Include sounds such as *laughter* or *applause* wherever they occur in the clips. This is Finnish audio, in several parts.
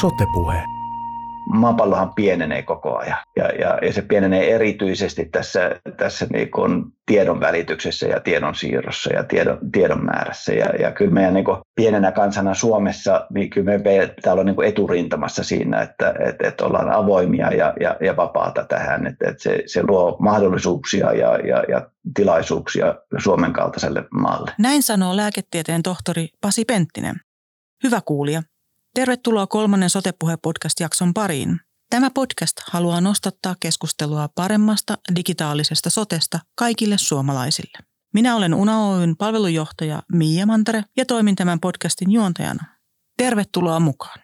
Sotepuhe maapallohan pienenee koko ajan ja, ja, ja se pienenee erityisesti tässä, tässä niin tiedon välityksessä ja tiedon siirrossa ja tiedon, tiedon määrässä. Ja, ja kyllä meidän niin pienenä kansana Suomessa, niin kyllä me pitää olla niin eturintamassa siinä, että, että, että ollaan avoimia ja, ja, ja vapaata tähän, että, että se, se luo mahdollisuuksia ja, ja, ja tilaisuuksia Suomen kaltaiselle maalle. Näin sanoo lääketieteen tohtori Pasi Penttinen. Hyvä kuulija, Tervetuloa kolmannen Sotepuhe-podcast-jakson pariin. Tämä podcast haluaa nostattaa keskustelua paremmasta digitaalisesta sotesta kaikille suomalaisille. Minä olen Una Oyn palvelujohtaja Miia Mantere ja toimin tämän podcastin juontajana. Tervetuloa mukaan.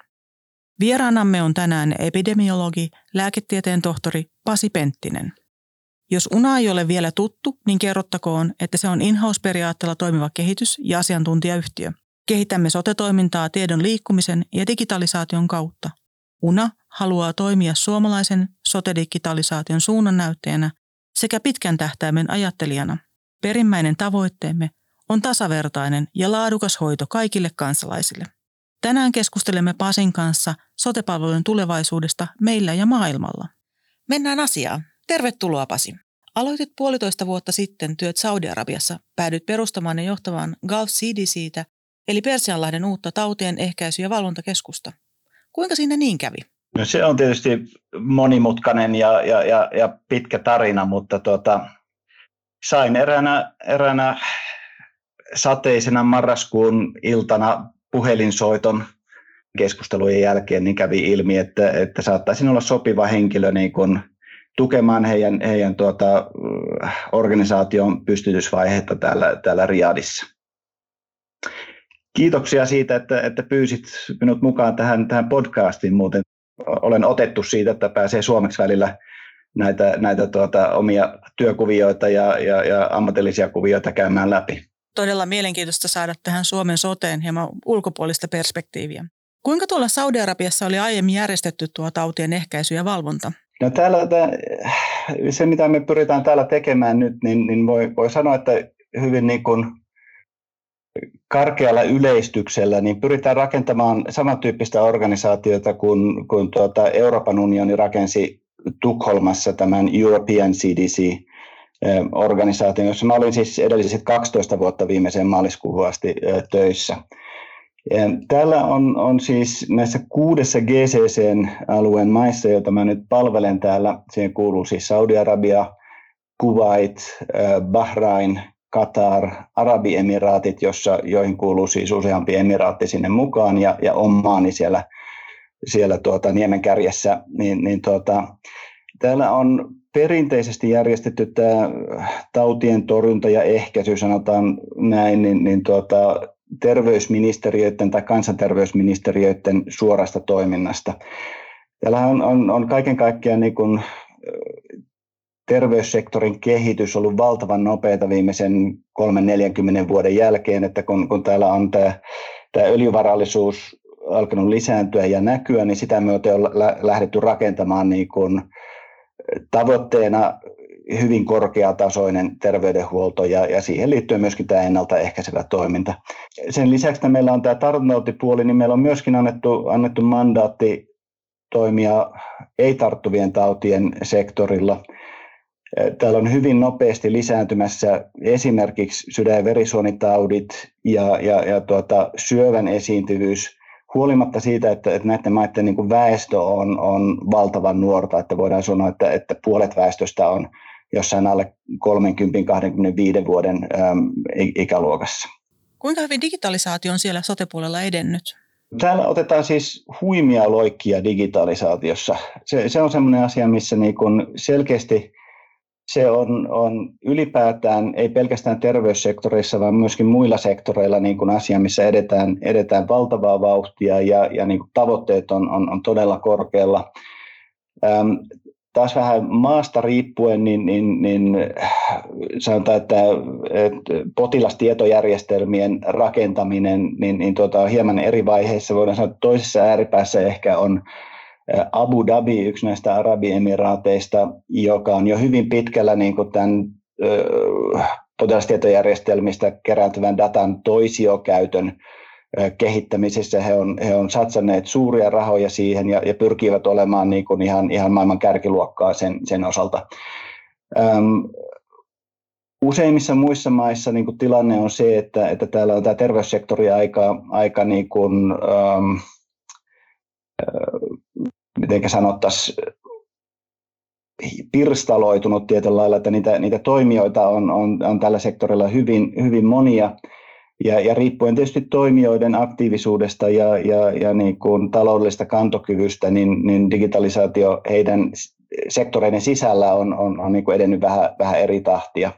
Vieraanamme on tänään epidemiologi, lääketieteen tohtori Pasi Penttinen. Jos UNA ei ole vielä tuttu, niin kerrottakoon, että se on in-house-periaatteella toimiva kehitys- ja asiantuntijayhtiö – Kehitämme sotetoimintaa tiedon liikkumisen ja digitalisaation kautta. UNA haluaa toimia suomalaisen sotedigitalisaation suunnannäyttäjänä sekä pitkän tähtäimen ajattelijana. Perimmäinen tavoitteemme on tasavertainen ja laadukas hoito kaikille kansalaisille. Tänään keskustelemme Pasin kanssa sotepalvelujen tulevaisuudesta meillä ja maailmalla. Mennään asiaan. Tervetuloa Pasi. Aloitit puolitoista vuotta sitten työt Saudi-Arabiassa, päädyit perustamaan ja johtamaan Gulf CDCtä eli Persianlahden uutta tautien ehkäisy- ja valvontakeskusta. Kuinka siinä niin kävi? No se on tietysti monimutkainen ja, ja, ja, ja pitkä tarina, mutta tuota, sain eräänä, eräänä sateisena marraskuun iltana puhelinsoiton keskustelujen jälkeen, niin kävi ilmi, että, että saattaisin olla sopiva henkilö niin kuin tukemaan heidän, heidän tuota, organisaation pystytysvaihetta täällä, täällä Riadissa kiitoksia siitä, että, että pyysit minut mukaan tähän, tähän podcastiin. Muuten olen otettu siitä, että pääsee suomeksi välillä näitä, näitä tuota, omia työkuvioita ja, ja, ja ammatillisia kuvioita käymään läpi. Todella mielenkiintoista saada tähän Suomen soteen hieman ulkopuolista perspektiiviä. Kuinka tuolla Saudi-Arabiassa oli aiemmin järjestetty tuo tautien ehkäisy ja valvonta? No täällä, se, mitä me pyritään täällä tekemään nyt, niin, niin voi, voi sanoa, että hyvin niin kuin karkealla yleistyksellä niin pyritään rakentamaan samantyyppistä organisaatiota kuin, kuin tuota Euroopan unioni rakensi Tukholmassa tämän European CDC organisaation, jossa mä olin siis edelliset 12 vuotta viimeiseen maaliskuuhun asti töissä. Täällä on, on siis näissä kuudessa GCC-alueen maissa, joita mä nyt palvelen täällä, siihen kuuluu siis Saudi-Arabia, Kuwait, Bahrain, Katar, Arabiemiraatit, jossa, joihin kuuluu siis useampi emiraatti sinne mukaan ja, ja Omaani siellä, siellä tuota, niemen kärjessä, niin, niin tuota, täällä on perinteisesti järjestetty tämä tautien torjunta ja ehkäisy, sanotaan näin, niin, niin tuota, terveysministeriöiden tai kansanterveysministeriöiden suorasta toiminnasta. Täällä on, on, on kaiken kaikkiaan niin kuin terveyssektorin kehitys ollut valtavan nopeata viimeisen 3-40 vuoden jälkeen, että kun, kun täällä on tämä, tämä öljyvarallisuus alkanut lisääntyä ja näkyä, niin sitä myöten on lähdetty rakentamaan niin kuin tavoitteena hyvin korkeatasoinen terveydenhuolto ja, ja siihen liittyy myöskin tämä ennaltaehkäisevä toiminta. Sen lisäksi meillä on tämä tartuntatautipuoli, niin meillä on myöskin annettu, annettu mandaatti toimia ei-tarttuvien tautien sektorilla – Täällä on hyvin nopeasti lisääntymässä esimerkiksi sydän- ja verisuonitaudit ja, ja, ja tuota, syövän esiintyvyys, huolimatta siitä, että, että näiden maiden niin kuin väestö on, on valtavan nuorta, että voidaan sanoa, että, että puolet väestöstä on jossain alle 30-25 vuoden äm, ikäluokassa. Kuinka hyvin digitalisaatio on siellä sotepuolella edennyt? Täällä otetaan siis huimia loikkia digitalisaatiossa. Se, se on sellainen asia, missä niin kun selkeästi se on, on ylipäätään, ei pelkästään terveyssektoreissa, vaan myöskin muilla sektoreilla niin kuin asia, missä edetään, edetään valtavaa vauhtia ja, ja niin kuin tavoitteet on, on, on todella korkealla. Ähm, taas vähän maasta riippuen, niin, niin, niin sanotaan, että, että potilastietojärjestelmien rakentaminen niin, niin tuota, hieman eri vaiheissa. Voidaan sanoa, että toisessa ääripäässä ehkä on Abu Dhabi, yksi näistä Arabiemiraateista, joka on jo hyvin pitkällä niin kuin tämän potilastietojärjestelmistä kerääntyvän datan toisiokäytön kehittämisessä. He on, he on satsanneet suuria rahoja siihen ja, ja pyrkivät olemaan niin kuin ihan, ihan maailman kärkiluokkaa sen, sen osalta. Öm, useimmissa muissa maissa niin kuin tilanne on se, että, että täällä on tämä terveyssektori aika, aika niin kuin, öm, miten sanottaisiin, pirstaloitunut tietyllä lailla, että niitä, niitä toimijoita on, on, on tällä sektorilla hyvin, hyvin monia. Ja, ja riippuen tietysti toimijoiden aktiivisuudesta ja, ja, ja niin kuin taloudellisesta kantokyvystä, niin, niin digitalisaatio heidän sektoreiden sisällä on, on, on niin kuin edennyt vähän, vähän eri tahtia.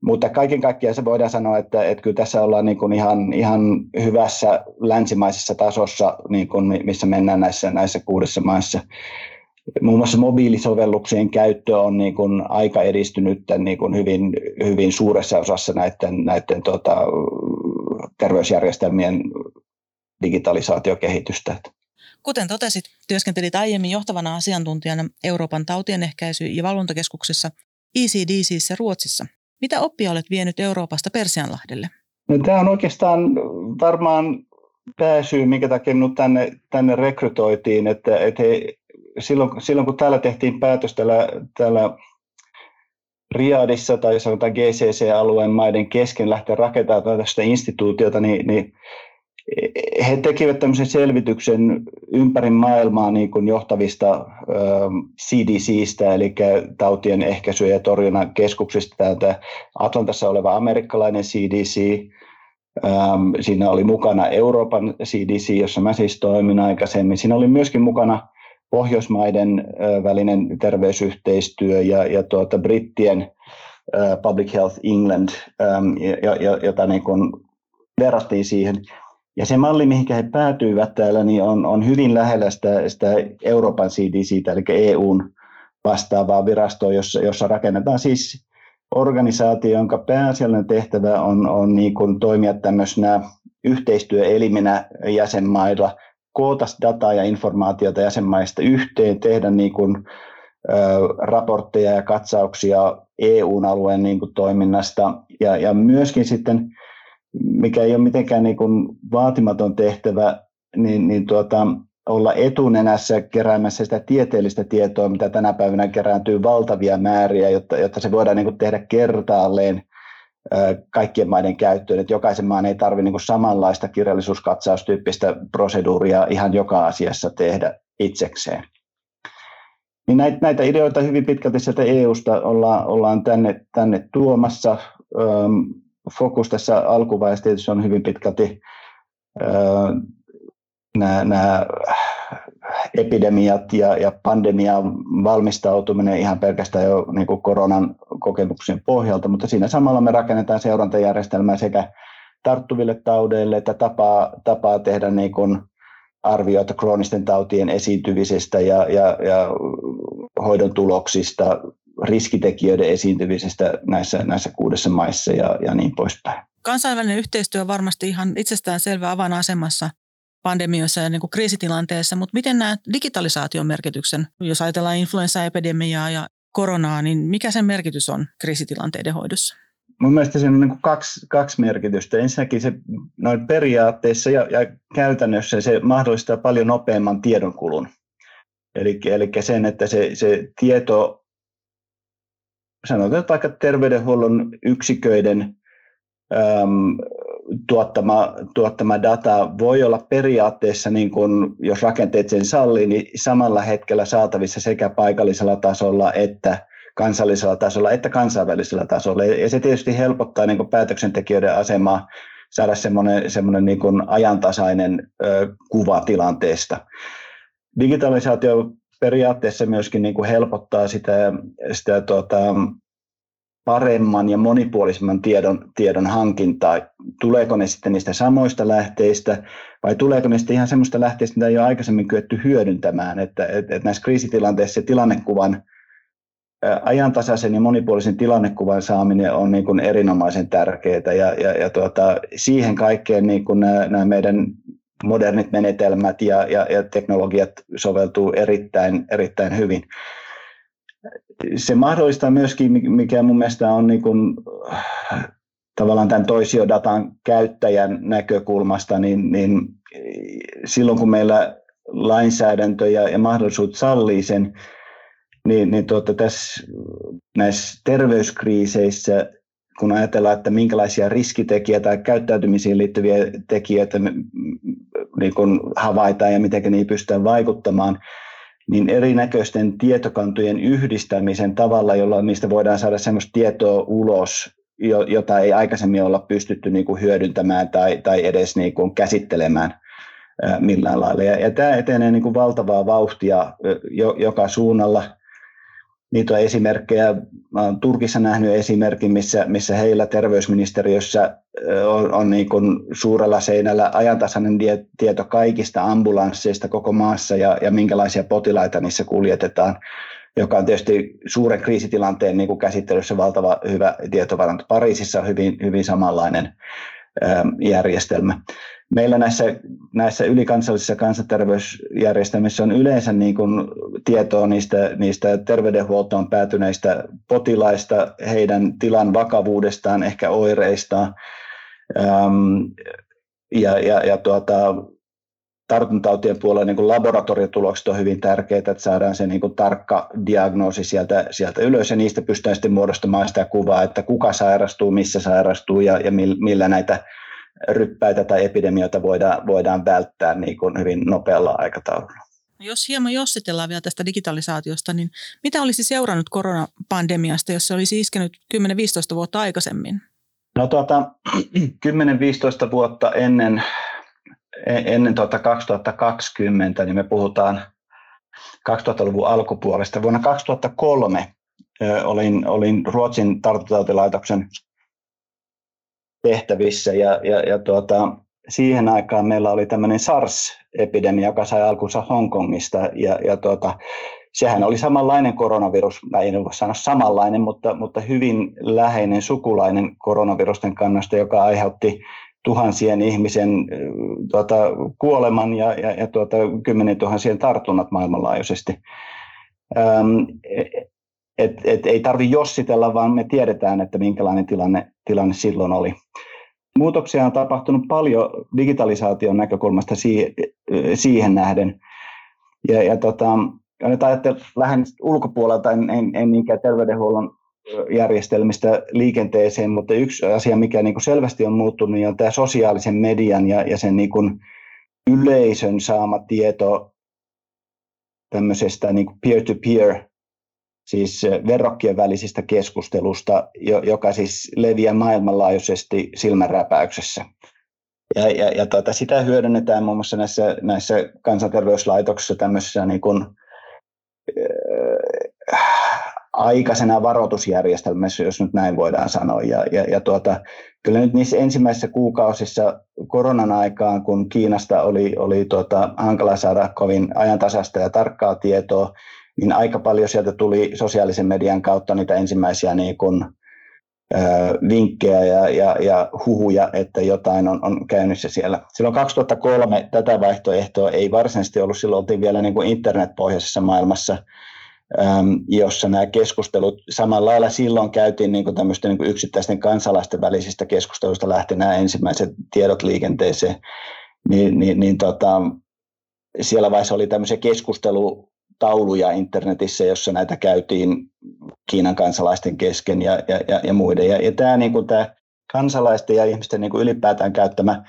Mutta kaiken kaikkiaan se voidaan sanoa, että, että kyllä tässä ollaan niin kuin ihan, ihan hyvässä länsimaisessa tasossa, niin kuin missä mennään näissä, näissä kuudessa maassa. Muun muassa mobiilisovelluksien käyttö on niin kuin aika edistynyt niin kuin hyvin, hyvin suuressa osassa näiden, näiden tota, terveysjärjestelmien digitalisaatiokehitystä. Kuten totesit, työskentelit aiemmin johtavana asiantuntijana Euroopan tautienehkäisy- ja valvontakeskuksessa ECDCissä Ruotsissa. Mitä oppia olet vienyt Euroopasta Persianlahdelle? No, tämä on oikeastaan varmaan pääsyy, minkä takia minut tänne, tänne rekrytoitiin, että, että he, silloin, silloin kun täällä tehtiin päätös täällä, täällä Riadissa tai sanotaan GCC-alueen maiden kesken lähteä rakentamaan tästä instituutiota, niin, niin he tekivät tämmöisen selvityksen ympäri maailmaa niin kuin johtavista CDCistä, eli tautien ehkäisy- ja torjunnan keskuksista. Täältä Atlantassa oleva amerikkalainen CDC, siinä oli mukana Euroopan CDC, jossa mä siis toimin aikaisemmin. Siinä oli myöskin mukana Pohjoismaiden välinen terveysyhteistyö ja, ja tuota, brittien Public Health England, jota niin kuin verrattiin siihen. Ja se malli, mihin he päätyivät täällä, niin on, on hyvin lähellä sitä, sitä Euroopan CDC, eli EUn vastaavaa virastoa, jossa, jossa rakennetaan siis organisaatio, jonka pääasiallinen tehtävä on, on niin kuin toimia tämmöisenä yhteistyöeliminä jäsenmailla, koota dataa ja informaatiota jäsenmaista yhteen, tehdä niin kuin, ö, raportteja ja katsauksia EU-alueen niin kuin toiminnasta. Ja, ja myöskin sitten mikä ei ole mitenkään niin kuin vaatimaton tehtävä, niin, niin tuota, olla etunenässä keräämässä sitä tieteellistä tietoa, mitä tänä päivänä kerääntyy valtavia määriä, jotta, jotta se voidaan niin kuin tehdä kertaalleen kaikkien maiden käyttöön, että jokaisen maan ei tarvitse niin samanlaista kirjallisuuskatsaustyyppistä proseduuria ihan joka asiassa tehdä itsekseen. Niin näitä, näitä ideoita hyvin pitkälti sieltä EUsta ollaan, ollaan tänne, tänne tuomassa fokus tässä alkuvaiheessa tietysti on hyvin pitkälti nämä, epidemiat ja, ja pandemian valmistautuminen ihan pelkästään jo niin kuin koronan kokemuksien pohjalta, mutta siinä samalla me rakennetaan seurantajärjestelmää sekä tarttuville taudeille että tapaa, tapaa tehdä niin kuin arvioita kroonisten tautien esiintymisestä ja, ja, ja hoidon tuloksista riskitekijöiden esiintymisestä näissä, näissä kuudessa maissa ja, ja niin poispäin. Kansainvälinen yhteistyö on varmasti ihan itsestään selvä avainasemassa pandemioissa ja niin kuin kriisitilanteessa, mutta miten nämä digitalisaation merkityksen, jos ajatellaan influenssaepidemiaa ja koronaa, niin mikä sen merkitys on kriisitilanteiden hoidossa? Mun mielestä siinä on niin kaksi, kaksi merkitystä. Ensinnäkin se noin periaatteessa ja, ja käytännössä se mahdollistaa paljon nopeamman tiedonkulun. Eli, eli sen, että se, se tieto sanotaan että vaikka terveydenhuollon yksiköiden äm, tuottama, tuottama data voi olla periaatteessa, niin kuin, jos rakenteet sen sallii, niin samalla hetkellä saatavissa sekä paikallisella tasolla että kansallisella tasolla että kansainvälisellä tasolla. Ja se tietysti helpottaa niin kuin päätöksentekijöiden asemaa saada semmoinen, semmoinen niin kuin ajantasainen ö, kuva tilanteesta. Digitalisaatio periaatteessa myöskin niin kuin helpottaa sitä, sitä tuota, paremman ja monipuolisemman tiedon, tiedon hankintaa. Tuleeko ne sitten niistä samoista lähteistä vai tuleeko ne sitten ihan semmoista lähteistä, mitä ei ole aikaisemmin kyetty hyödyntämään. Että, että, että näissä kriisitilanteissa tilannekuvan ajantasaisen ja monipuolisen tilannekuvan saaminen on niin kuin erinomaisen tärkeää ja, ja, ja tuota, siihen kaikkeen niin kuin nämä, nämä meidän modernit menetelmät ja, ja, ja teknologiat soveltuu erittäin, erittäin hyvin. Se mahdollistaa myöskin, mikä mun mielestä on niin kuin tavallaan tämän toisiodatan käyttäjän näkökulmasta, niin, niin silloin kun meillä lainsäädäntö ja, ja mahdollisuus sallii sen, niin, niin tuota, tässä näissä terveyskriiseissä, kun ajatellaan, että minkälaisia riskitekijöitä tai käyttäytymisiin liittyviä tekijöitä niin kun havaitaan ja miten niihin pystytään vaikuttamaan, niin erinäköisten tietokantojen yhdistämisen tavalla, jolla niistä voidaan saada sellaista tietoa ulos, jota ei aikaisemmin olla pystytty niin kuin hyödyntämään tai, tai edes niin kuin käsittelemään millään lailla. Ja, ja tämä etenee niin kuin valtavaa vauhtia jo, joka suunnalla. Niitä on esimerkkejä. Mä olen Turkissa nähnyt esimerkin, missä, missä heillä terveysministeriössä on, on niin kuin suurella seinällä ajantasainen tieto kaikista ambulansseista koko maassa ja, ja minkälaisia potilaita niissä kuljetetaan joka on tietysti suuren kriisitilanteen niin kuin käsittelyssä valtava hyvä tietovaranto. Pariisissa on hyvin, hyvin samanlainen järjestelmä. Meillä näissä, näissä ylikansallisissa kansanterveysjärjestelmissä on yleensä niin kuin tietoa niistä, niistä terveydenhuoltoon päätyneistä potilaista, heidän tilan vakavuudestaan, ehkä oireistaan. ja, ja, ja tuota, tartuntatautien puolella niin kuin laboratoriotulokset on hyvin tärkeitä, että saadaan se niin kuin tarkka diagnoosi sieltä, sieltä ylös ja niistä pystytään sitten muodostamaan sitä kuvaa, että kuka sairastuu, missä sairastuu ja, ja millä näitä ryppäitä tai epidemioita voidaan, voidaan välttää niin kuin hyvin nopealla aikataululla. Jos hieman jossitellaan vielä tästä digitalisaatiosta, niin mitä olisi seurannut koronapandemiasta, jos se olisi iskenyt 10-15 vuotta aikaisemmin? No tuota, *clears throat* 10-15 vuotta ennen ennen tuota 2020, niin me puhutaan 2000-luvun alkupuolesta. Vuonna 2003 olin, olin Ruotsin tartuntatautilaitoksen tehtävissä ja, ja, ja tuota, siihen aikaan meillä oli tämmöinen SARS-epidemia, joka sai alkunsa Hongkongista ja, ja tuota, sehän oli samanlainen koronavirus, tai en voi sanoa samanlainen, mutta, mutta hyvin läheinen sukulainen koronavirusten kannasta, joka aiheutti tuhansien ihmisen tuota, kuoleman ja, ja, ja tuota, kymmenen tuhansien tartunnat maailmanlaajuisesti. Ähm, et, et, ei tarvitse jossitella, vaan me tiedetään, että minkälainen tilanne, tilanne silloin oli. Muutoksia on tapahtunut paljon digitalisaation näkökulmasta siihen, siihen nähden. Ja, ja tota, nyt ajattelen vähän ulkopuolelta, en, en, en niinkään terveydenhuollon järjestelmistä liikenteeseen, mutta yksi asia, mikä niin kuin selvästi on muuttunut, niin on tämä sosiaalisen median ja, ja sen niin kuin yleisön saama tieto tämmöisestä niin kuin peer-to-peer, siis verrokkien välisistä keskustelusta, joka siis leviää maailmanlaajuisesti silmänräpäyksessä. Ja, ja, ja tuota, sitä hyödynnetään muun muassa näissä, näissä kansanterveyslaitoksissa tämmöisissä niin kuin, aikaisena varoitusjärjestelmässä, jos nyt näin voidaan sanoa. Ja, ja, ja tuota, kyllä nyt niissä ensimmäisissä kuukausissa koronan aikaan, kun Kiinasta oli, oli tuota, hankala saada kovin ajantasasta ja tarkkaa tietoa, niin aika paljon sieltä tuli sosiaalisen median kautta niitä ensimmäisiä niin kuin, ö, vinkkejä ja, ja, ja huhuja, että jotain on, on käynnissä siellä. Silloin 2003 tätä vaihtoehtoa ei varsinaisesti ollut, silloin oltiin vielä niin kuin internetpohjaisessa maailmassa – jossa nämä keskustelut, samalla lailla silloin käytiin niin tämmöisten niin yksittäisten kansalaisten välisistä keskusteluista lähti nämä ensimmäiset tiedot liikenteeseen, niin, niin, niin tota, siellä vaiheessa oli tämmöisiä keskustelutauluja internetissä, jossa näitä käytiin Kiinan kansalaisten kesken ja, ja, ja, ja muiden. Ja, ja tämä, niin kuin tämä kansalaisten ja ihmisten niin kuin ylipäätään käyttämä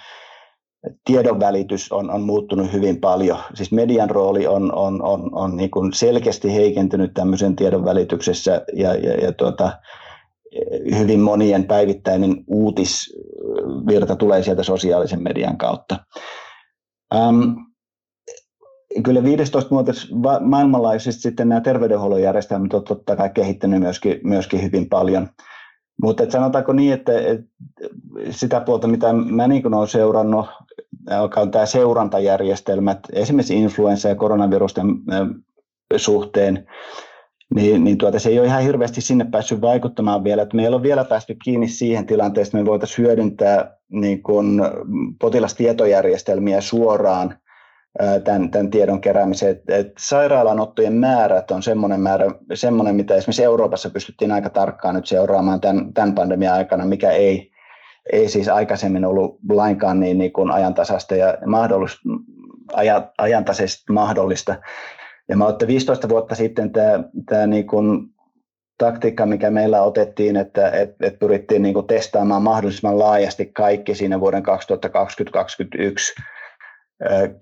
tiedonvälitys on, on muuttunut hyvin paljon. Siis median rooli on, on, on, on niin kuin selkeästi heikentynyt tämmöisen tiedon välityksessä ja, ja, ja tuota, hyvin monien päivittäinen uutisvirta tulee sieltä sosiaalisen median kautta. Ähm, kyllä 15 vuotta maailmanlaajuisesti sitten nämä terveydenhuollon järjestelmät on totta kai kehittynyt myöskin, myöskin hyvin paljon. Mutta sanotaanko niin, että, että sitä puolta, mitä mä niin olen seurannut, on tämä seurantajärjestelmät, esimerkiksi influenssa- ja koronavirusten suhteen, niin, niin tuota, se ei ole ihan hirveästi sinne päässyt vaikuttamaan vielä. Että meillä on vielä päästy kiinni siihen tilanteeseen, että me voitaisiin hyödyntää niin kuin potilastietojärjestelmiä suoraan tämän, tämän tiedon keräämiseen. Et, et sairaalanottojen määrät on semmoinen määrä, semmoinen, mitä esimerkiksi Euroopassa pystyttiin aika tarkkaan nyt seuraamaan tämän, tämän pandemian aikana, mikä ei ei siis aikaisemmin ollut lainkaan niin, niin kuin ajantasasta ja mahdollista, ajantasaisesti mahdollista. Ja mä otin 15 vuotta sitten tämä, tämä niin kuin taktiikka, mikä meillä otettiin, että et, et pyrittiin niin kuin testaamaan mahdollisimman laajasti kaikki siinä vuoden 2020-2021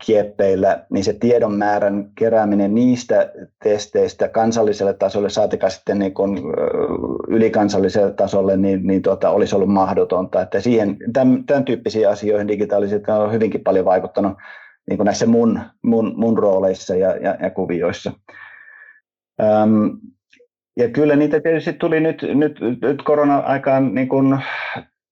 kieppeillä, niin se tiedon määrän kerääminen niistä testeistä kansalliselle tasolle, saatika sitten niin kuin ylikansalliselle tasolle, niin, niin tuota, olisi ollut mahdotonta. Että siihen, tämän, tämän tyyppisiin asioihin digitaaliset on hyvinkin paljon vaikuttanut niin näissä mun, mun, mun rooleissa ja, ja, ja kuvioissa. Öm, ja kyllä niitä tietysti tuli nyt, nyt, nyt korona-aikaan niin kuin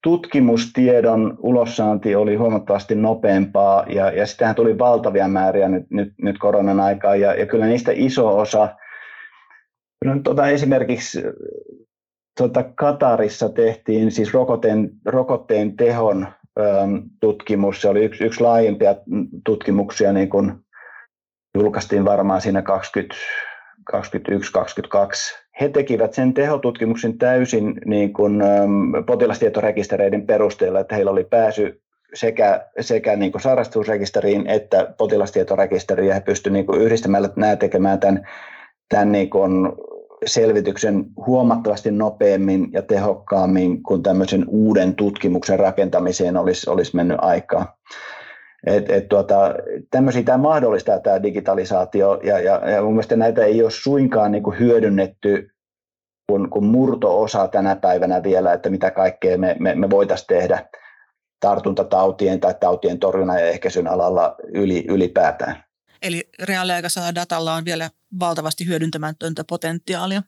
tutkimustiedon ulossaanti oli huomattavasti nopeampaa ja, ja sitähän tuli valtavia määriä nyt, nyt, nyt koronan aikaan ja, ja kyllä niistä iso osa, no, tuota, esimerkiksi tuota, Katarissa tehtiin siis rokotteen, rokotteen tehon äm, tutkimus, se oli yksi, yksi laajempia tutkimuksia, niin kuin julkaistiin varmaan siinä 20, 2021-2022 he tekivät sen tehotutkimuksen täysin niin kuin, ähm, potilastietorekistereiden perusteella, että heillä oli pääsy sekä, sekä niin kuin sairastuvuusrekisteriin että potilastietorekisteriin, ja he pystyivät niin yhdistämällä nämä tekemään tämän, tämän niin kuin selvityksen huomattavasti nopeammin ja tehokkaammin kuin tämmöisen uuden tutkimuksen rakentamiseen olisi, olisi mennyt aikaa. Et, et tuota, tämmöisiä tämä mahdollistaa tämä digitalisaatio ja, ja, ja mun mielestä näitä ei ole suinkaan niin kuin hyödynnetty kun, kun murto-osa tänä päivänä vielä, että mitä kaikkea me, me, me voitaisiin tehdä tartuntatautien tai tautien torjunnan ja ehkäisyn alalla yli, ylipäätään. Eli reaaliaikaisella datalla on vielä valtavasti hyödyntämätöntä potentiaalia.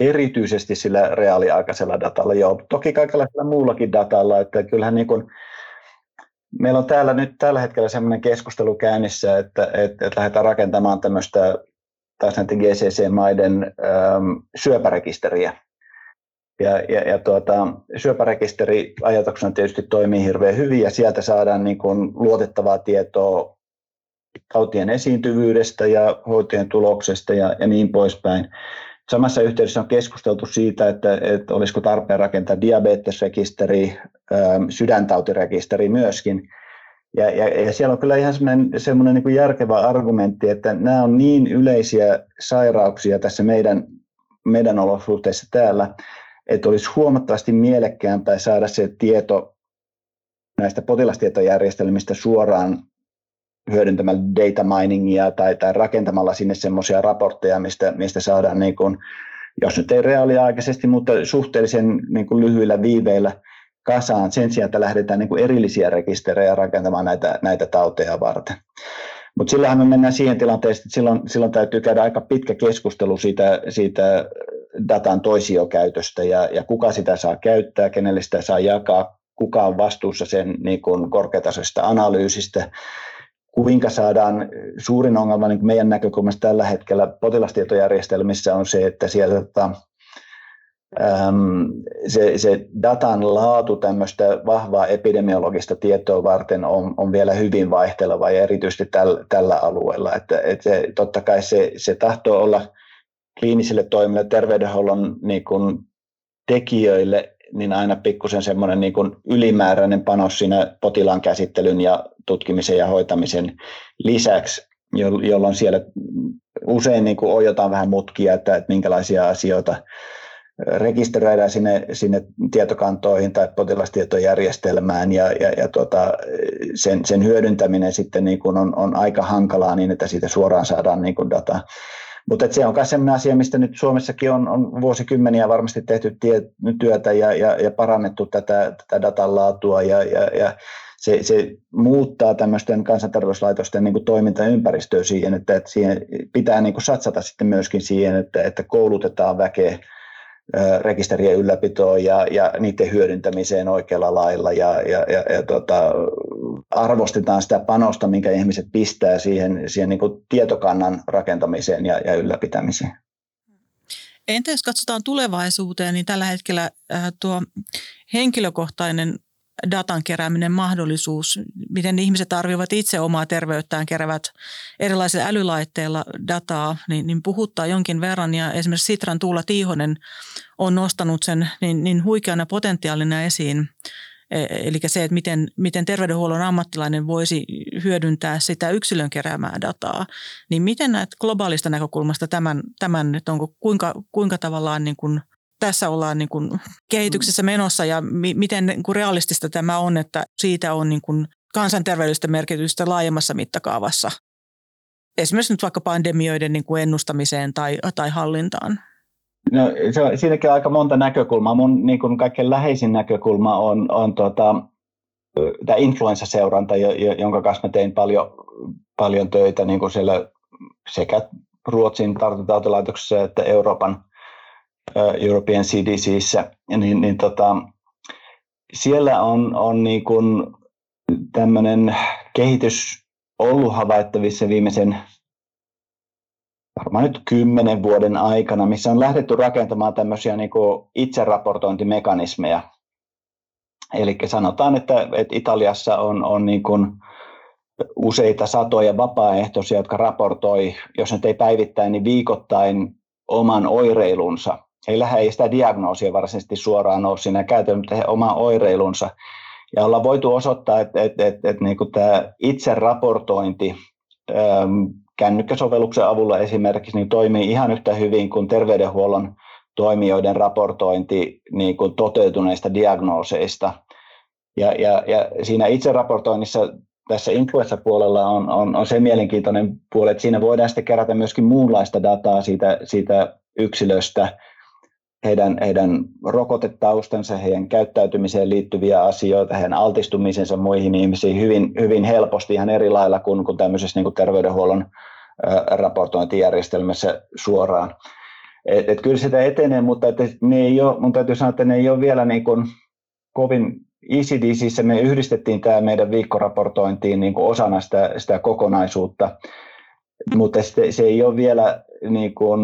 Erityisesti sillä reaaliaikaisella datalla, joo. Toki kaikenlaisella muullakin datalla, että kyllähän niin kuin, meillä on täällä nyt tällä hetkellä sellainen keskustelu käynnissä, että, että, että lähdetään rakentamaan tämmöistä taas näiden GCC-maiden ähm, syöpärekisteriä. Ja, ja, ja tuota, syöpärekisteri ajatuksena tietysti toimii hirveän hyvin ja sieltä saadaan niin kuin luotettavaa tietoa tautien esiintyvyydestä ja hoitojen tuloksesta ja, ja niin poispäin. Samassa yhteydessä on keskusteltu siitä, että, että olisiko tarpeen rakentaa diabetesrekisteri, sydäntautirekisteri myöskin. Ja, ja, ja siellä on kyllä ihan semmoinen, semmoinen niin kuin järkevä argumentti, että nämä on niin yleisiä sairauksia tässä meidän, meidän olosuhteissa täällä, että olisi huomattavasti mielekkäämpää saada se tieto näistä potilastietojärjestelmistä suoraan hyödyntämällä data miningia tai, tai rakentamalla sinne semmoisia raportteja, mistä, mistä saadaan, niin kuin, jos nyt ei reaaliaikaisesti, mutta suhteellisen niin kuin lyhyillä viiveillä kasaan sen sijaan, että lähdetään niin kuin erillisiä rekisterejä rakentamaan näitä, näitä tauteja varten. Mutta sillähän me mennään siihen tilanteeseen, että silloin, silloin täytyy käydä aika pitkä keskustelu siitä, siitä datan toisiokäytöstä ja, ja kuka sitä saa käyttää, kenelle sitä saa jakaa, kuka on vastuussa sen niin korkeatasoisesta analyysistä, kuinka saadaan, suurin ongelma niin meidän näkökulmasta tällä hetkellä potilastietojärjestelmissä on se, että sieltä tota, se, se datan laatu tämmöistä vahvaa epidemiologista tietoa varten on, on vielä hyvin vaihteleva ja erityisesti täl, tällä alueella. Että, että se, totta kai se, se tahtoo olla kliinisille toimille, terveydenhuollon niin kuin, tekijöille niin aina pikkusen semmoinen niin kuin ylimääräinen panos siinä potilaan käsittelyn ja tutkimisen ja hoitamisen lisäksi, jolloin siellä usein niin kuin ojotaan vähän mutkia, että, että minkälaisia asioita rekisteröidään sinne, sinne tietokantoihin tai potilastietojärjestelmään ja, ja, ja tuota, sen, sen hyödyntäminen sitten niin kuin on, on aika hankalaa niin, että siitä suoraan saadaan niin kuin data. Mutta se on myös sellainen asia, mistä nyt Suomessakin on, on vuosikymmeniä varmasti tehty tie, työtä ja, ja, ja parannettu tätä, tätä datan laatua ja, ja, ja se, se muuttaa tämmöisten kansanterveyslaitosten niin toimintaympäristöä siihen, että, että siihen pitää niin satsata sitten myöskin siihen, että, että koulutetaan väkeä rekisterien ylläpitoon ja, ja niiden hyödyntämiseen oikealla lailla ja, ja, ja, ja tota, arvostetaan sitä panosta, minkä ihmiset pistää siihen, siihen niin kuin tietokannan rakentamiseen ja, ja ylläpitämiseen. Entä jos katsotaan tulevaisuuteen, niin tällä hetkellä äh, tuo henkilökohtainen datan kerääminen mahdollisuus, miten ihmiset arvioivat itse omaa terveyttään, keräävät erilaisilla älylaitteilla dataa, niin, niin puhuttaa jonkin verran. Ja esimerkiksi Sitran Tuula Tiihonen on nostanut sen niin, niin huikeana potentiaalina esiin, eli se, että miten, miten terveydenhuollon ammattilainen voisi hyödyntää sitä yksilön keräämää dataa, niin miten näet globaalista näkökulmasta tämän, tämän että onko kuinka, kuinka tavallaan niin kuin tässä ollaan niin kuin kehityksessä menossa ja mi, miten niin kuin realistista tämä on, että siitä on niin kuin kansanterveydellistä merkitystä laajemmassa mittakaavassa esimerkiksi nyt vaikka pandemioiden niin kuin ennustamiseen tai, tai hallintaan? No, se on, siinäkin on aika monta näkökulmaa. Mun niin kuin kaikkein läheisin näkökulma on, on tota, tämä influenssaseuranta, jonka kanssa mä tein paljon, paljon töitä niin kuin siellä sekä Ruotsin tartuntatautilaitoksessa että Euroopan European CDCissä, niin, niin tota, siellä on, on niin kuin tämmöinen kehitys ollut havaittavissa viimeisen varmaan nyt kymmenen vuoden aikana, missä on lähdetty rakentamaan tämmöisiä niin itseraportointimekanismeja. Eli sanotaan, että, että Italiassa on, on niin kuin useita satoja vapaaehtoisia, jotka raportoi, jos ne ei päivittäin, niin viikoittain oman oireilunsa. Heillä ei sitä diagnoosia varsinaisesti suoraan ole siinä mutta he oman oireilunsa. Ja ollaan voitu osoittaa, että, että, että, että niin kuin tämä itse raportointi kännykkäsovelluksen avulla esimerkiksi niin toimii ihan yhtä hyvin kuin terveydenhuollon toimijoiden raportointi niin kuin toteutuneista diagnooseista. Ja, ja, ja siinä itse raportoinnissa tässä influenssapuolella on, on, on se mielenkiintoinen puoli, että siinä voidaan sitten kerätä myöskin muunlaista dataa siitä, siitä yksilöstä, heidän, heidän rokotetaustansa, heidän käyttäytymiseen liittyviä asioita, heidän altistumisensa muihin ihmisiin hyvin, hyvin helposti ihan eri lailla kuin, kuin tämmöisessä niin kuin terveydenhuollon raportointijärjestelmässä suoraan. Et, et kyllä sitä etenee, mutta et ne ei ole, mun täytyy sanoa, että ne ei ole vielä niin kuin kovin ECDCissä me yhdistettiin tämä meidän viikkoraportointiin niin kuin osana sitä, sitä kokonaisuutta, mutta se, se ei ole vielä niin kuin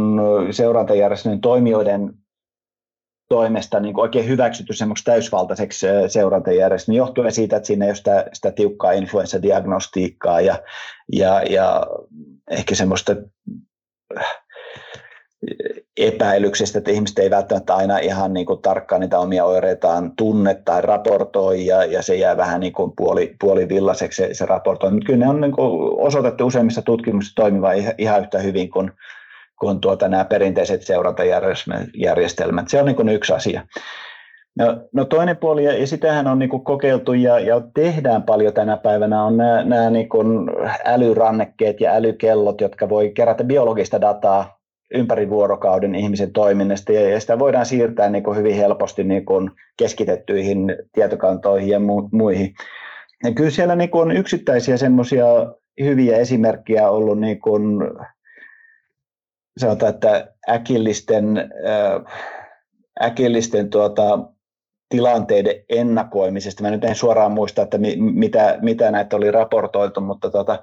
seurantajärjestelmän toimijoiden toimesta niin oikein hyväksytty semmoiksi täysvaltaiseksi seurantajärjestelmä, johtuen siitä, että siinä ei ole sitä, sitä tiukkaa influenssadiagnostiikkaa ja, ja, ja ehkä semmoista epäilyksestä, että ihmiset ei välttämättä aina ihan niin kuin tarkkaan niitä omia oireitaan tunne tai raportoi, ja, ja se jää vähän niin kuin puoli, puolivillaiseksi se, se raportointi. Mutta kyllä ne on niin kuin osoitettu useimmissa tutkimuksissa toimiva ihan yhtä hyvin kuin, kuin tuota, nämä perinteiset seurantajärjestelmät. Se on niin kuin yksi asia. No, no toinen puoli, ja sitähän on niin kuin kokeiltu ja, ja tehdään paljon tänä päivänä, on nämä, nämä niin kuin älyrannekkeet ja älykellot, jotka voi kerätä biologista dataa ympäri vuorokauden ihmisen toiminnasta, ja, sitä voidaan siirtää niin kuin hyvin helposti niin kuin keskitettyihin tietokantoihin ja mu, muihin. Ja kyllä siellä niin kuin on yksittäisiä semmoisia hyviä esimerkkejä ollut niin kuin sanotaan, että äkillisten, äh, äkillisten tuota, tilanteiden ennakoimisesta. Mä nyt en suoraan muista, että mi, mitä, mitä näitä oli raportoitu, mutta tuota,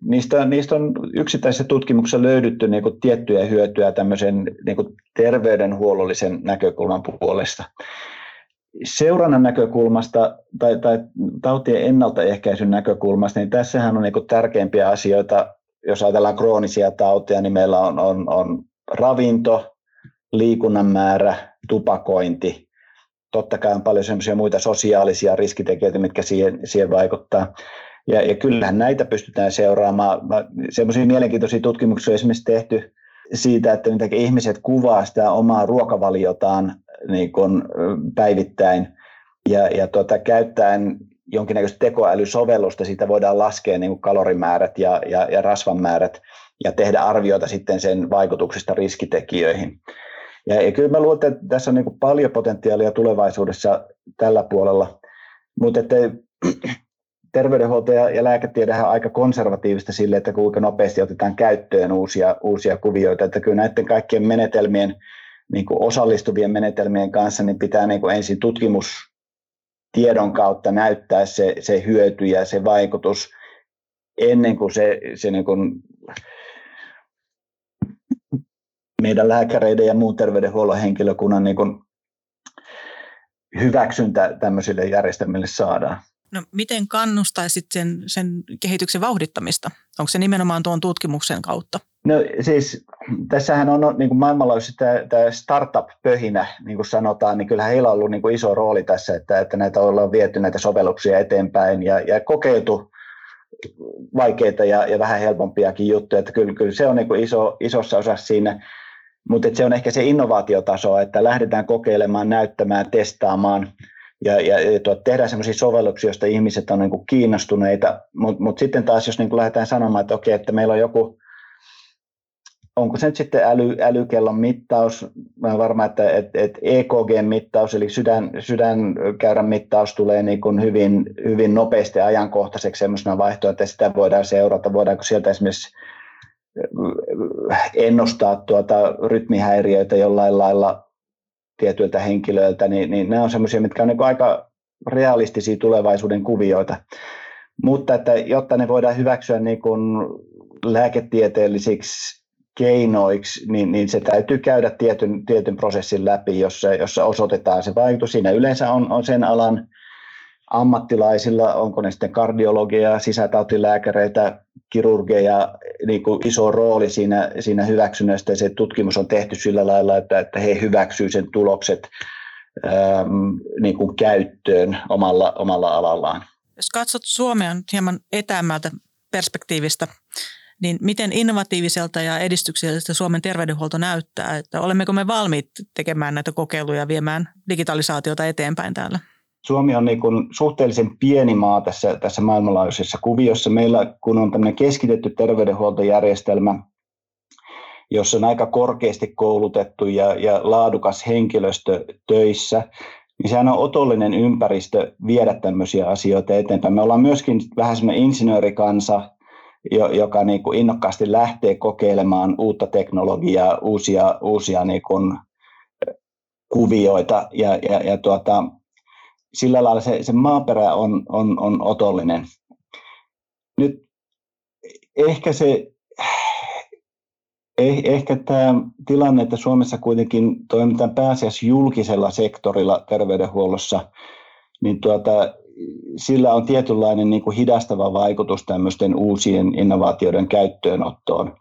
niistä, niistä on yksittäisissä tutkimuksissa löydetty niin kuin tiettyjä hyötyjä tämmöisen niin kuin terveydenhuollollisen näkökulman puolesta. Seurannan näkökulmasta tai, tai tautien ennaltaehkäisyn näkökulmasta, niin tässähän on niin kuin tärkeimpiä asioita jos ajatellaan kroonisia tauteja, niin meillä on, on, on ravinto, liikunnan määrä, tupakointi. Totta kai on paljon sellaisia muita sosiaalisia riskitekijöitä, mitkä siihen, siihen vaikuttaa. Ja, ja kyllähän näitä pystytään seuraamaan. Sellaisia mielenkiintoisia tutkimuksia on esimerkiksi tehty siitä, että miten ihmiset kuvaa sitä omaa ruokavaliotaan niin kuin päivittäin ja, ja tuota, käyttäen jonkinnäköistä tekoälysovellusta, siitä voidaan laskea niin kuin kalorimäärät ja, ja, ja rasvanmäärät ja tehdä arvioita sitten sen vaikutuksista riskitekijöihin. Ja, ja kyllä mä luulen, että tässä on niin kuin paljon potentiaalia tulevaisuudessa tällä puolella, mutta että *clears throat* terveydenhuolto ja, ja on aika konservatiivista sille, että kuinka nopeasti otetaan käyttöön uusia, uusia kuvioita, että kyllä näiden kaikkien menetelmien, niin kuin osallistuvien menetelmien kanssa, niin pitää niin kuin ensin tutkimus tiedon kautta näyttää se, se hyöty ja se vaikutus ennen kuin se, se niin kuin meidän lääkäreiden ja muun terveydenhuollon henkilökunnan niin kuin hyväksyntä tämmöisille järjestelmille saadaan. No, miten kannustaisit sen, sen kehityksen vauhdittamista? Onko se nimenomaan tuon tutkimuksen kautta? No siis tässähän on niin kuin maailmanlaajuisesti tämä, tämä startup-pöhinä, niin kuin sanotaan, niin kyllähän heillä on ollut niin kuin iso rooli tässä, että, että näitä ollaan viety näitä sovelluksia eteenpäin ja, ja kokeiltu vaikeita ja, ja vähän helpompiakin juttuja, että kyllä, kyllä se on niin kuin iso, isossa osassa siinä, mutta se on ehkä se innovaatiotaso, että lähdetään kokeilemaan, näyttämään, testaamaan ja, ja, ja tuot, tehdään sellaisia sovelluksia, joista ihmiset on niin kuin kiinnostuneita, mutta mut sitten taas jos niin kuin lähdetään sanomaan, että okei, että meillä on joku onko se nyt sitten äly, älykellon mittaus, mä olen varma, että et, et EKG-mittaus, eli sydän, sydänkäyrän mittaus tulee niin kuin hyvin, hyvin nopeasti ajankohtaiseksi sellaisena vaihtoehtona, että sitä voidaan seurata, voidaanko sieltä esimerkiksi äh, ennustaa tuota rytmihäiriöitä jollain lailla tietyiltä henkilöiltä, niin, niin nämä on sellaisia, mitkä on niin aika realistisia tulevaisuuden kuvioita. Mutta että jotta ne voidaan hyväksyä niin kuin lääketieteellisiksi keinoiksi, niin, niin se täytyy käydä tietyn, tietyn prosessin läpi, jossa, jossa osoitetaan se vaikutus. Siinä yleensä on, on sen alan ammattilaisilla, onko ne sitten kardiologia, sisätautilääkäreitä, kirurgeja, niin kuin iso rooli siinä, siinä hyväksynnästä. Se tutkimus on tehty sillä lailla, että, että he hyväksyvät sen tulokset ähm, niin kuin käyttöön omalla, omalla alallaan. Jos katsot Suomea hieman etäämmältä perspektiivistä, niin miten innovatiiviselta ja edistykselliseltä Suomen terveydenhuolto näyttää? Että olemmeko me valmiit tekemään näitä kokeiluja ja viemään digitalisaatiota eteenpäin täällä? Suomi on niin kuin suhteellisen pieni maa tässä, tässä maailmanlaajuisessa kuviossa. Meillä kun on tämmöinen keskitetty terveydenhuoltojärjestelmä, jossa on aika korkeasti koulutettu ja, ja laadukas henkilöstö töissä, niin sehän on otollinen ympäristö viedä tämmöisiä asioita eteenpäin. Me ollaan myöskin vähän semmoinen insinöörikansa, joka niin kuin innokkaasti lähtee kokeilemaan uutta teknologiaa, uusia, uusia niin kuin kuvioita ja, ja, ja tuota, sillä lailla se, se maaperä on, on, on otollinen. Nyt ehkä se eh, ehkä tämä tilanne, että Suomessa kuitenkin toimitaan pääasiassa julkisella sektorilla terveydenhuollossa, niin tuota, sillä on tietynlainen niin kuin hidastava vaikutus tämmöisten uusien innovaatioiden käyttöönottoon.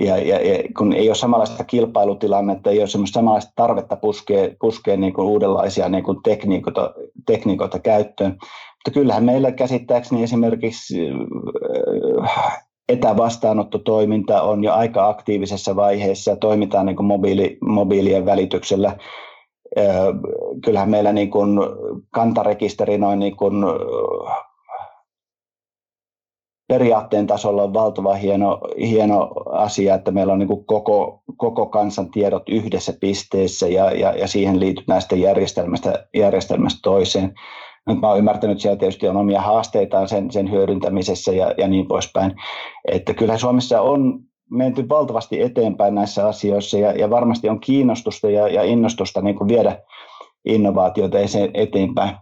Ja, ja, ja kun ei ole samanlaista kilpailutilannetta, ei ole semmoista samanlaista tarvetta puskea, puskea niin kuin uudenlaisia niin kuin tekniikoita, tekniikoita käyttöön. Mutta kyllähän meillä käsittääkseni esimerkiksi äh, etävastaanottotoiminta on jo aika aktiivisessa vaiheessa, toimitaan niin kuin mobiili, mobiilien välityksellä kyllähän meillä niin kuin kantarekisteri noin niin kuin periaatteen tasolla on valtava hieno, hieno asia, että meillä on niin kuin koko, koko kansan tiedot yhdessä pisteessä ja, ja, ja siihen liittyy näistä järjestelmästä, järjestelmästä toiseen. Nyt mä olen ymmärtänyt, että siellä tietysti on omia haasteitaan sen, sen hyödyntämisessä ja, ja niin poispäin. Että kyllä Suomessa on menty valtavasti eteenpäin näissä asioissa ja, ja varmasti on kiinnostusta ja, ja innostusta niin kuin viedä innovaatioita eteenpäin.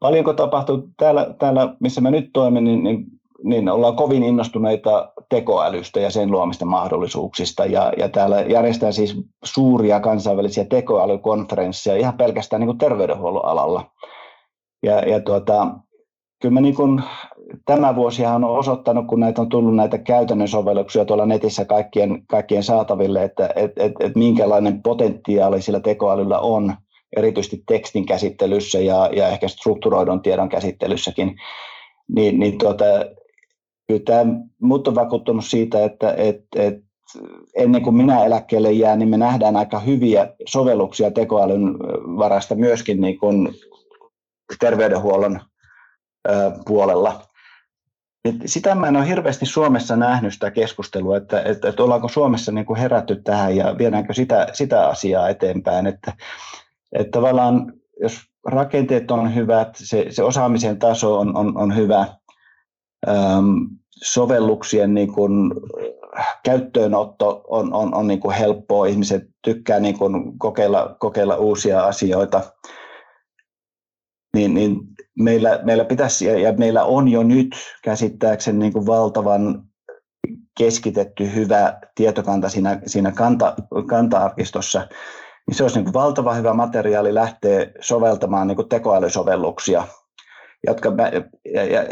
Paljonko tapahtuu täällä, täällä missä mä nyt toimin, niin, niin, niin ollaan kovin innostuneita tekoälystä ja sen luomista mahdollisuuksista. Ja, ja täällä järjestetään siis suuria kansainvälisiä tekoälykonferensseja ihan pelkästään niin kuin terveydenhuollon alalla. Ja, ja tuota, kyllä mä niin kuin tämä vuosihan on osoittanut, kun näitä on tullut näitä käytännön sovelluksia tuolla netissä kaikkien, kaikkien saataville, että et, et, et minkälainen potentiaali sillä tekoälyllä on, erityisesti tekstin käsittelyssä ja, ja ehkä strukturoidun tiedon käsittelyssäkin, niin, niin tuota, kyllä tämä mut on vakuuttunut siitä, että et, et ennen kuin minä eläkkeelle jään, niin me nähdään aika hyviä sovelluksia tekoälyn varasta myöskin niin kuin terveydenhuollon puolella. Et sitä mä en ole hirveästi Suomessa nähnyt sitä keskustelua, että, että, että ollaanko Suomessa niin kuin herätty tähän ja viedäänkö sitä, sitä asiaa eteenpäin. Että, että tavallaan jos rakenteet on hyvät, se, se osaamisen taso on, on, on hyvä, äm, sovelluksien niin kuin, käyttöönotto on, on, on niin kuin helppoa, ihmiset tykkää niin kuin kokeilla, kokeilla uusia asioita, niin, niin meillä, meillä pitäisi, ja meillä on jo nyt käsittääkseni niin kuin valtavan keskitetty hyvä tietokanta siinä, siinä kanta, kanta-arkistossa, niin se olisi niin kuin valtava hyvä materiaali lähteä soveltamaan niin kuin tekoälysovelluksia, jotka, ja, ja,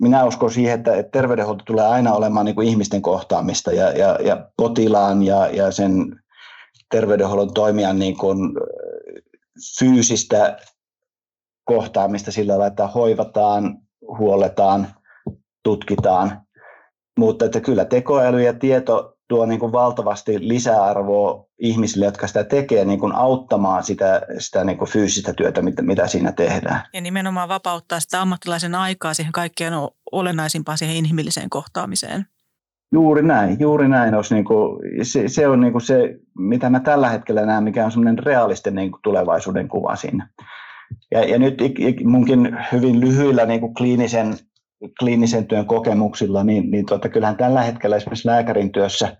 minä uskon siihen, että terveydenhuolto tulee aina olemaan niin kuin ihmisten kohtaamista ja, ja, ja potilaan ja, ja sen terveydenhuollon toimijan niin kuin fyysistä kohtaamista sillä lailla, että hoivataan, huoletaan, tutkitaan. Mutta että kyllä tekoäly ja tieto tuo niin kuin valtavasti lisäarvoa ihmisille, jotka sitä tekee niin kuin auttamaan sitä, sitä niin kuin fyysistä työtä, mitä, mitä siinä tehdään. Ja nimenomaan vapauttaa sitä ammattilaisen aikaa siihen kaikkein olennaisimpaan siihen inhimilliseen kohtaamiseen. Juuri näin, juuri näin. Olisi niin kuin, se, se on niin kuin se, mitä mä tällä hetkellä näen, mikä on semmoinen realistinen niin kuin tulevaisuuden kuva siinä. Ja, ja nyt munkin hyvin lyhyillä niin kuin kliinisen kliinisen työn kokemuksilla, niin, niin tuota, kyllähän tällä hetkellä esimerkiksi lääkärin työssä,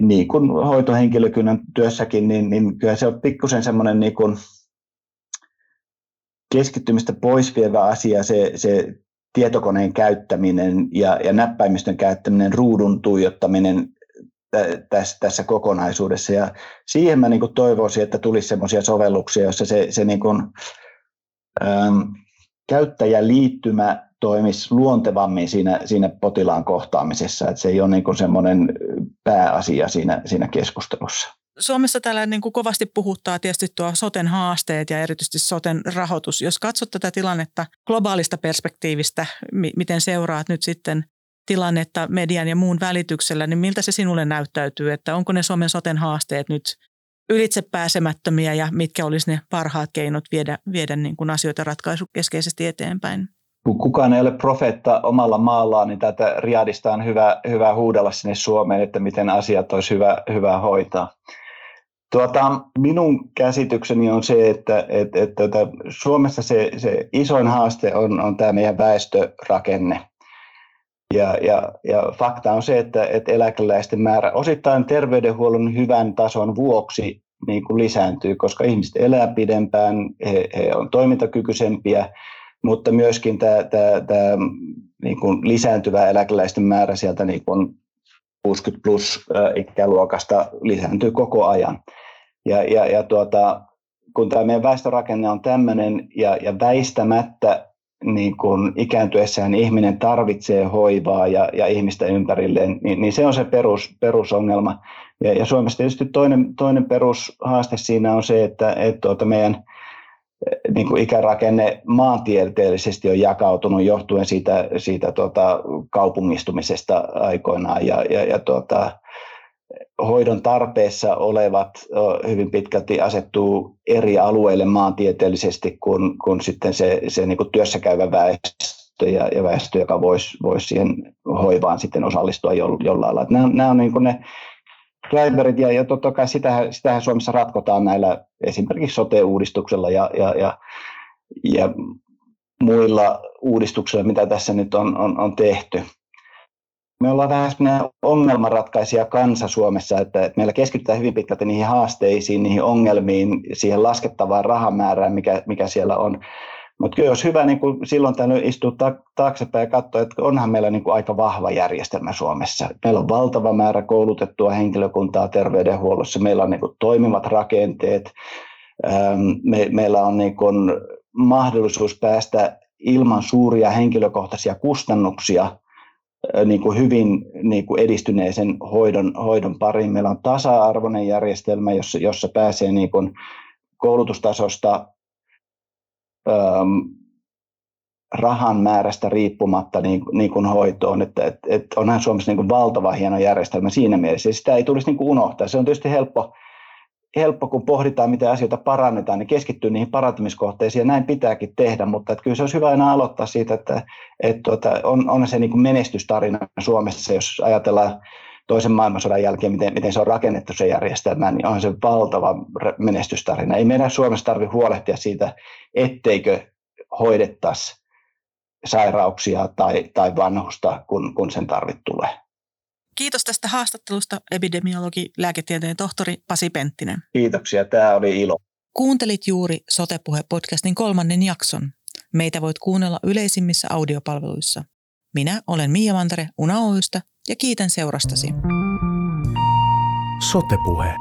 niin kuin hoitohenkilökunnan työssäkin, niin, niin kyllä se on pikkusen semmoinen niin keskittymistä pois vievä asia se, se tietokoneen käyttäminen ja, ja näppäimistön käyttäminen, ruudun tuijottaminen tässä, tässä kokonaisuudessa. Ja siihen mä niin kuin toivoisin, että tulisi sellaisia sovelluksia, joissa se, se niin kuin, ähm, käyttäjäliittymä toimisi luontevammin siinä, siinä potilaan kohtaamisessa, että se ei ole niin semmoinen pääasia siinä, siinä keskustelussa. Suomessa täällä niin kuin kovasti puhuttaa tietysti tuo soten haasteet ja erityisesti soten rahoitus. Jos katsot tätä tilannetta globaalista perspektiivistä, miten seuraat nyt sitten tilannetta median ja muun välityksellä, niin miltä se sinulle näyttäytyy, että onko ne Suomen soten haasteet nyt ylitse pääsemättömiä ja mitkä olisi ne parhaat keinot viedä, viedä niin kuin asioita ratkaisukeskeisesti eteenpäin? kun kukaan ei ole profeetta omalla maallaan, niin tätä Riadista on hyvä, hyvä huudella sinne Suomeen, että miten asiat olisi hyvä, hyvä hoitaa. Tuota, minun käsitykseni on se, että, että, että, että Suomessa se, se isoin haaste on, on tämä meidän väestörakenne. Ja, ja, ja fakta on se, että, että eläkeläisten määrä osittain terveydenhuollon hyvän tason vuoksi niin kuin lisääntyy, koska ihmiset elää pidempään, he, he on toimintakykyisempiä, mutta myöskin tämä, tämä, tämä niin kuin lisääntyvä eläkeläisten määrä sieltä niin kuin 60 plus ikäluokasta lisääntyy koko ajan. Ja, ja, ja tuota, kun tämä meidän väestörakenne on tämmöinen ja, ja väistämättä niin kun ikääntyessään ihminen tarvitsee hoivaa ja, ja ihmistä ympärilleen, niin, niin se on se perus, perusongelma. Ja, ja Suomessa tietysti toinen, toinen perushaaste siinä on se, että, että tuota meidän niin kuin ikärakenne maantieteellisesti on jakautunut johtuen siitä, siitä tuota, kaupungistumisesta aikoinaan ja, ja, ja tuota, hoidon tarpeessa olevat hyvin pitkälti asettuu eri alueille maantieteellisesti kuin, kuin sitten se, se niin kuin työssä käyvä väestö ja, ja väestö, joka voisi, voisi siihen hoivaan sitten osallistua jollain lailla. Nämä, nämä on niin kuin ne driverit ja, ja totta kai sitähän, sitähän Suomessa ratkotaan näillä esimerkiksi sote-uudistuksella ja, ja, ja, ja muilla uudistuksilla, mitä tässä nyt on, on, on tehty. Me ollaan vähän ongelmanratkaisija kansa Suomessa, että, meillä keskitytään hyvin pitkälti niihin haasteisiin, niihin ongelmiin, siihen laskettavaan rahamäärään, mikä, mikä siellä on. Mutta kyllä olisi hyvä niin kuin silloin tällöin istua taaksepäin ja katsoa, että onhan meillä niin aika vahva järjestelmä Suomessa. Meillä on valtava määrä koulutettua henkilökuntaa terveydenhuollossa, meillä on niin toimivat rakenteet, me, meillä on niin mahdollisuus päästä ilman suuria henkilökohtaisia kustannuksia niin kuin hyvin niin kuin edistyneisen hoidon, hoidon pariin. Meillä on tasa-arvoinen järjestelmä, jossa, jossa pääsee niin kuin koulutustasosta ähm, rahan määrästä riippumatta niin, niin kuin hoitoon. Että, et, et onhan Suomessa niin kuin valtava hieno järjestelmä siinä mielessä. Ja sitä ei tulisi niin kuin unohtaa. Se on tietysti helppo, helppo, kun pohditaan, miten asioita parannetaan, niin keskittyy niihin parantamiskohteisiin, ja näin pitääkin tehdä, mutta että kyllä se olisi hyvä aina aloittaa siitä, että, että tuota, on, on se niin kuin menestystarina Suomessa, jos ajatellaan toisen maailmansodan jälkeen, miten, miten se on rakennettu se järjestelmä, niin on se valtava menestystarina. Ei meidän Suomessa tarvitse huolehtia siitä, etteikö hoidettaisi sairauksia tai, tai vanhusta, kun, kun sen tarvit tulee. Kiitos tästä haastattelusta epidemiologi, lääketieteen tohtori Pasi Penttinen. Kiitoksia, tämä oli ilo. Kuuntelit juuri Sotepuhe-podcastin kolmannen jakson. Meitä voit kuunnella yleisimmissä audiopalveluissa. Minä olen Mia Mantare Una Oystä ja kiitän seurastasi. Sotepuhe.